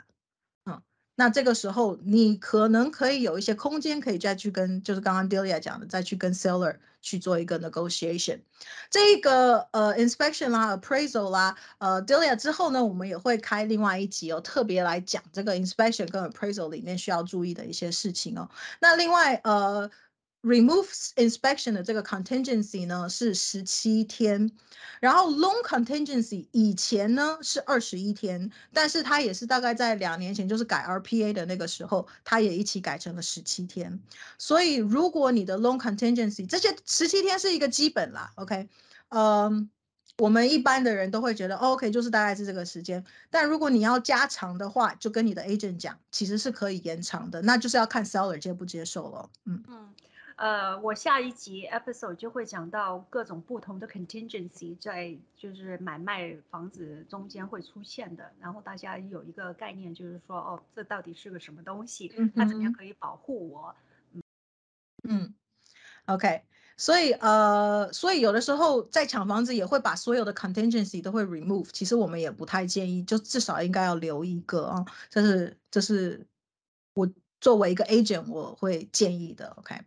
那这个时候，你可能可以有一些空间，可以再去跟，就是刚刚 Delia 讲的，再去跟 seller 去做一个 negotiation。这个呃 inspection 啦，appraisal 啦，呃 Delia 之后呢，我们也会开另外一集哦，特别来讲这个 inspection 跟 appraisal 里面需要注意的一些事情哦。那另外呃。Removes inspection 的这个 contingency 呢是十七天，然后 loan contingency 以前呢是二十一天，但是它也是大概在两年前，就是改 RPA 的那个时候，它也一起改成了十七天。所以如果你的 loan contingency 这些十七天是一个基本啦，OK，嗯，我们一般的人都会觉得 OK，就是大概是这个时间。但如果你要加长的话，就跟你的 agent 讲，其实是可以延长的，那就是要看 seller 接不接受了，嗯嗯。呃，我下一集 episode 就会讲到各种不同的 contingency 在就是买卖房子中间会出现的，然后大家有一个概念，就是说哦，这到底是个什么东西？它怎么样可以保护我？嗯，OK，所以呃，所以有的时候在抢房子也会把所有的 contingency 都会 remove，其实我们也不太建议，就至少应该要留一个啊，这是这是我作为一个 agent 我会建议的，OK。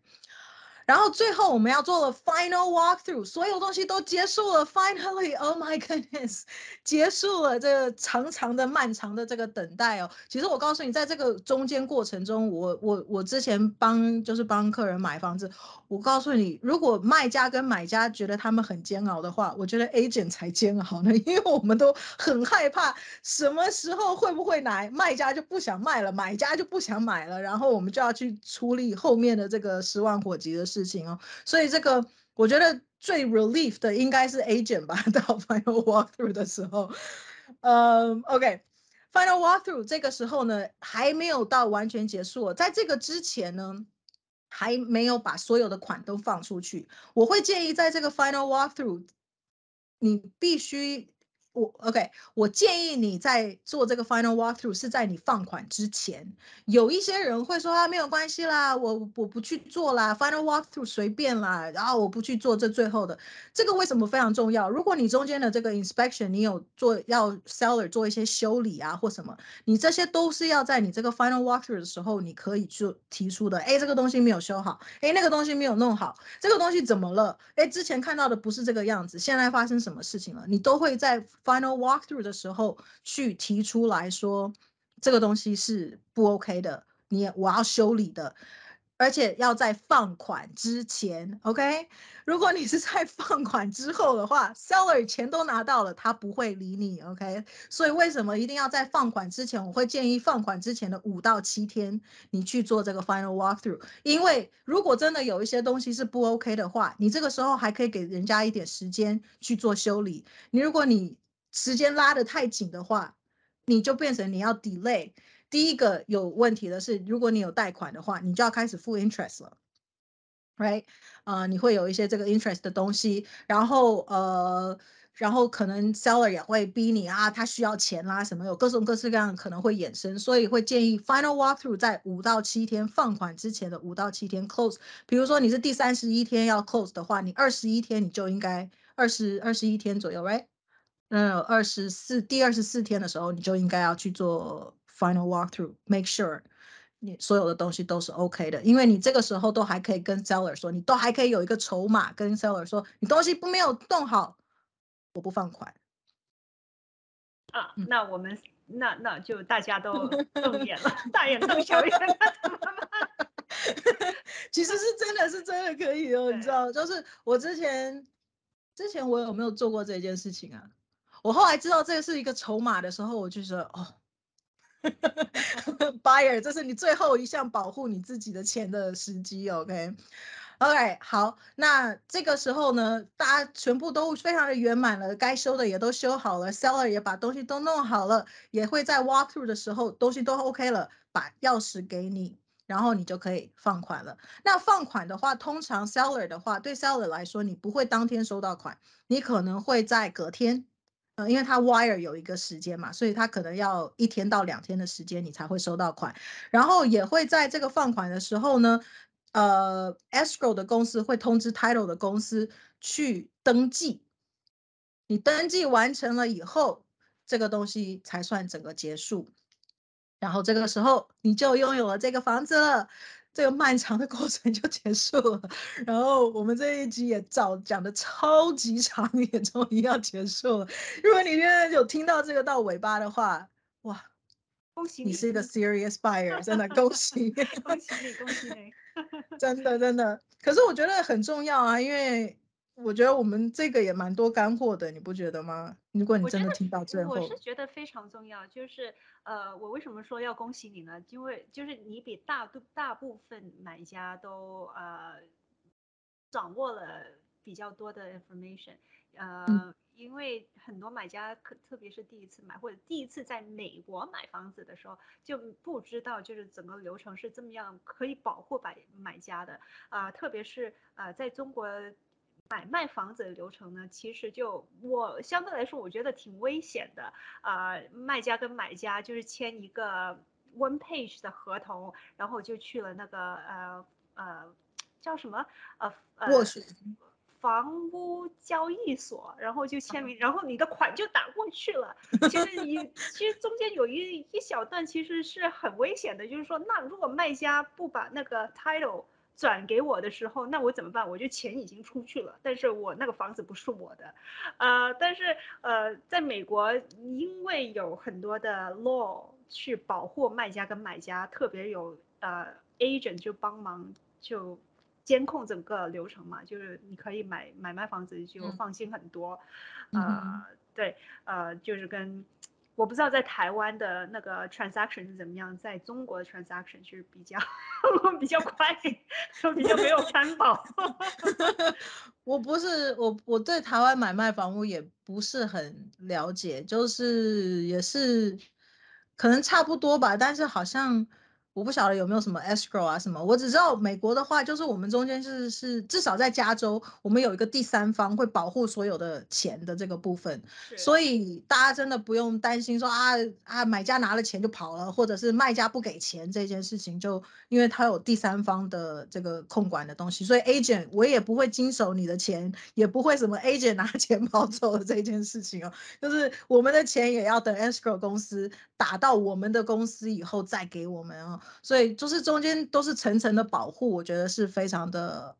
然后最后我们要做了 final walkthrough，所有东西都结束了。Finally，oh my goodness，结束了这个长长的、漫长的这个等待哦。其实我告诉你，在这个中间过程中，我我我之前帮就是帮客人买房子，我告诉你，如果卖家跟买家觉得他们很煎熬的话，我觉得 agent 才煎熬呢，因为我们都很害怕什么时候会不会来，卖家就不想卖了，买家就不想买了，然后我们就要去处理后面的这个十万火急的事。事情哦，所以这个我觉得最 relief 的应该是 agent 吧。到 final walkthrough 的时候，嗯，OK，final walkthrough 这个时候呢还没有到完全结束，在这个之前呢还没有把所有的款都放出去。我会建议在这个 final walkthrough，你必须我 OK，我建议你在做这个 final walkthrough 是在你放款之前。有一些人会说啊，没有关系啦，我我不去做啦，final walkthrough 随便啦，然后我不去做这最后的。这个为什么非常重要？如果你中间的这个 inspection 你有做要 seller 做一些修理啊或什么，你这些都是要在你这个 final walkthrough 的时候你可以就提出的。哎，这个东西没有修好，哎，那个东西没有弄好，这个东西怎么了？哎，之前看到的不是这个样子，现在发生什么事情了？你都会在。Final walkthrough 的时候去提出来说，这个东西是不 OK 的，你我要修理的，而且要在放款之前，OK？如果你是在放款之后的话，seller 钱都拿到了，他不会理你，OK？所以为什么一定要在放款之前？我会建议放款之前的五到七天，你去做这个 final walkthrough，因为如果真的有一些东西是不 OK 的话，你这个时候还可以给人家一点时间去做修理。你如果你时间拉得太紧的话，你就变成你要 delay。第一个有问题的是，如果你有贷款的话，你就要开始付 interest 了，right？啊，你会有一些这个 interest 的东西，然后呃，然后可能 seller 也会逼你啊，他需要钱啦，什么有各种各式各样可能会衍生，所以会建议 final walkthrough 在五到七天放款之前的五到七天 close。比如说你是第三十一天要 close 的话，你二十一天你就应该二十二十一天左右，right？嗯，二十四第二十四天的时候，你就应该要去做 final walkthrough，make sure 你所有的东西都是 OK 的，因为你这个时候都还可以跟 seller 说，你都还可以有一个筹码跟 seller 说，你东西不没有动好，我不放款。啊，那我们那那就大家都瞪眼了，大眼瞪小眼，怎么办？其实是真的是真的可以哦，你知道，就是我之前之前我有没有做过这件事情啊？我后来知道这个是一个筹码的时候，我就说哦，buyer，这是你最后一项保护你自己的钱的时机，OK，OK，好，那这个时候呢，大家全部都非常的圆满了，该修的也都修好了，seller 也把东西都弄好了，也会在 walk through 的时候东西都 OK 了，把钥匙给你，然后你就可以放款了。那放款的话，通常 seller 的话，对 seller 来说，你不会当天收到款，你可能会在隔天。因为它 wire 有一个时间嘛，所以它可能要一天到两天的时间，你才会收到款。然后也会在这个放款的时候呢，呃，escrow 的公司会通知 title 的公司去登记。你登记完成了以后，这个东西才算整个结束。然后这个时候你就拥有了这个房子了。这个漫长的过程就结束了，然后我们这一集也早讲的超级长，也终于要结束了。如果你现在有听到这个到尾巴的话，哇，恭喜你是一个 serious buyer，真的恭喜，恭喜你，恭喜你，真的真的。可是我觉得很重要啊，因为。我觉得我们这个也蛮多干货的，你不觉得吗？如果你真的听到最后，我是觉得非常重要。就是呃，我为什么说要恭喜你呢？因为就是你比大多大部分买家都呃掌握了比较多的 information。呃，因为很多买家可特别是第一次买或者第一次在美国买房子的时候，就不知道就是整个流程是这么样可以保护买买家的啊，特别是呃在中国。买卖房子的流程呢，其实就我相对来说，我觉得挺危险的啊。卖家跟买家就是签一个 one page 的合同，然后就去了那个呃呃叫什么呃呃房屋交易所，然后就签名，然后你的款就打过去了。其实你其实中间有一一小段其实是很危险的，就是说，那如果卖家不把那个 title。转给我的时候，那我怎么办？我就钱已经出去了，但是我那个房子不是我的，呃，但是呃，在美国，因为有很多的 law 去保护卖家跟买家，特别有呃 agent 就帮忙就监控整个流程嘛，就是你可以买买卖房子就放心很多，呃，对，呃，就是跟。我不知道在台湾的那个 transaction 是怎么样，在中国的 transaction 是比较 比较快，说比较没有 担保。我不是我我对台湾买卖房屋也不是很了解，就是也是可能差不多吧，但是好像。我不晓得有没有什么 escrow 啊什么，我只知道美国的话，就是我们中间是是至少在加州，我们有一个第三方会保护所有的钱的这个部分，所以大家真的不用担心说啊啊买家拿了钱就跑了，或者是卖家不给钱这件事情，就因为他有第三方的这个控管的东西，所以 agent 我也不会经手你的钱，也不会什么 agent 拿钱跑走的这件事情哦，就是我们的钱也要等 escrow 公司打到我们的公司以后再给我们哦。所以就是中间都是层层的保护，我觉得是非常的，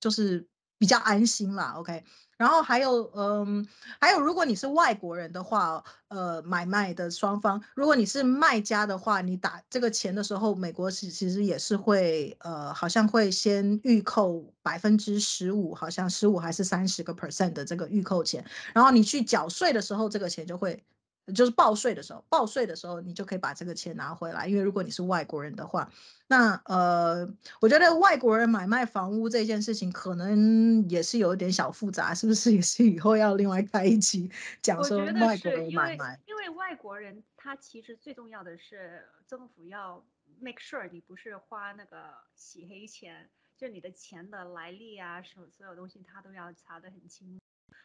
就是比较安心啦。OK，然后还有，嗯，还有，如果你是外国人的话，呃，买卖的双方，如果你是卖家的话，你打这个钱的时候，美国其其实也是会，呃，好像会先预扣百分之十五，好像十五还是三十个 percent 的这个预扣钱，然后你去缴税的时候，这个钱就会。就是报税的时候，报税的时候你就可以把这个钱拿回来。因为如果你是外国人的话，那呃，我觉得外国人买卖房屋这件事情可能也是有一点小复杂，是不是？也是以后要另外开一期讲说外国人买卖。因为外国人他其实最重要的是政府要 make sure 你不是花那个洗黑钱，就你的钱的来历啊，所所有东西他都要查得很清。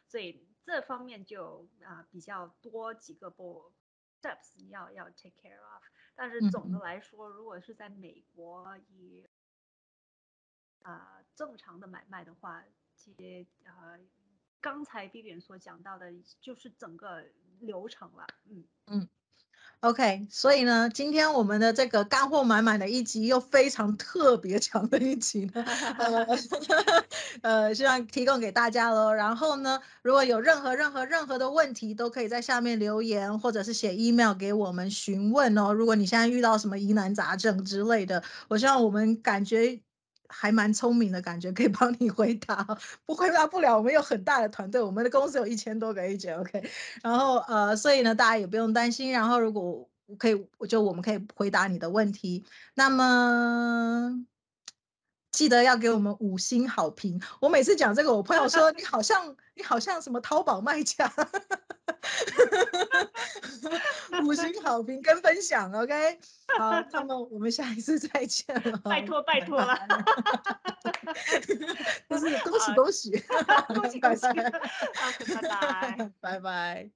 所以这方面就啊比较多几个步 steps 要要 take care of，但是总的来说，如果是在美国以啊正常的买卖的话，这些呃刚才 B B 所讲到的，就是整个流程了，嗯。嗯。OK，所以呢，今天我们的这个干货满满的一集，又非常特别强的一集呢 呃，希望提供给大家喽。然后呢，如果有任何任何任何的问题，都可以在下面留言，或者是写 email 给我们询问哦。如果你现在遇到什么疑难杂症之类的，我希望我们感觉。还蛮聪明的感觉，可以帮你回答。不回答不了，我们有很大的团队，我们的公司有一千多个 agent，OK。然后呃，所以呢，大家也不用担心。然后如果可以，我就我们可以回答你的问题。那么记得要给我们五星好评。我每次讲这个，我朋友说 你好像你好像什么淘宝卖家。五星好评跟分享，OK。好，那么我们下一次再见了。拜托拜托了，都是恭喜恭喜，恭喜恭喜，拜拜，拜拜。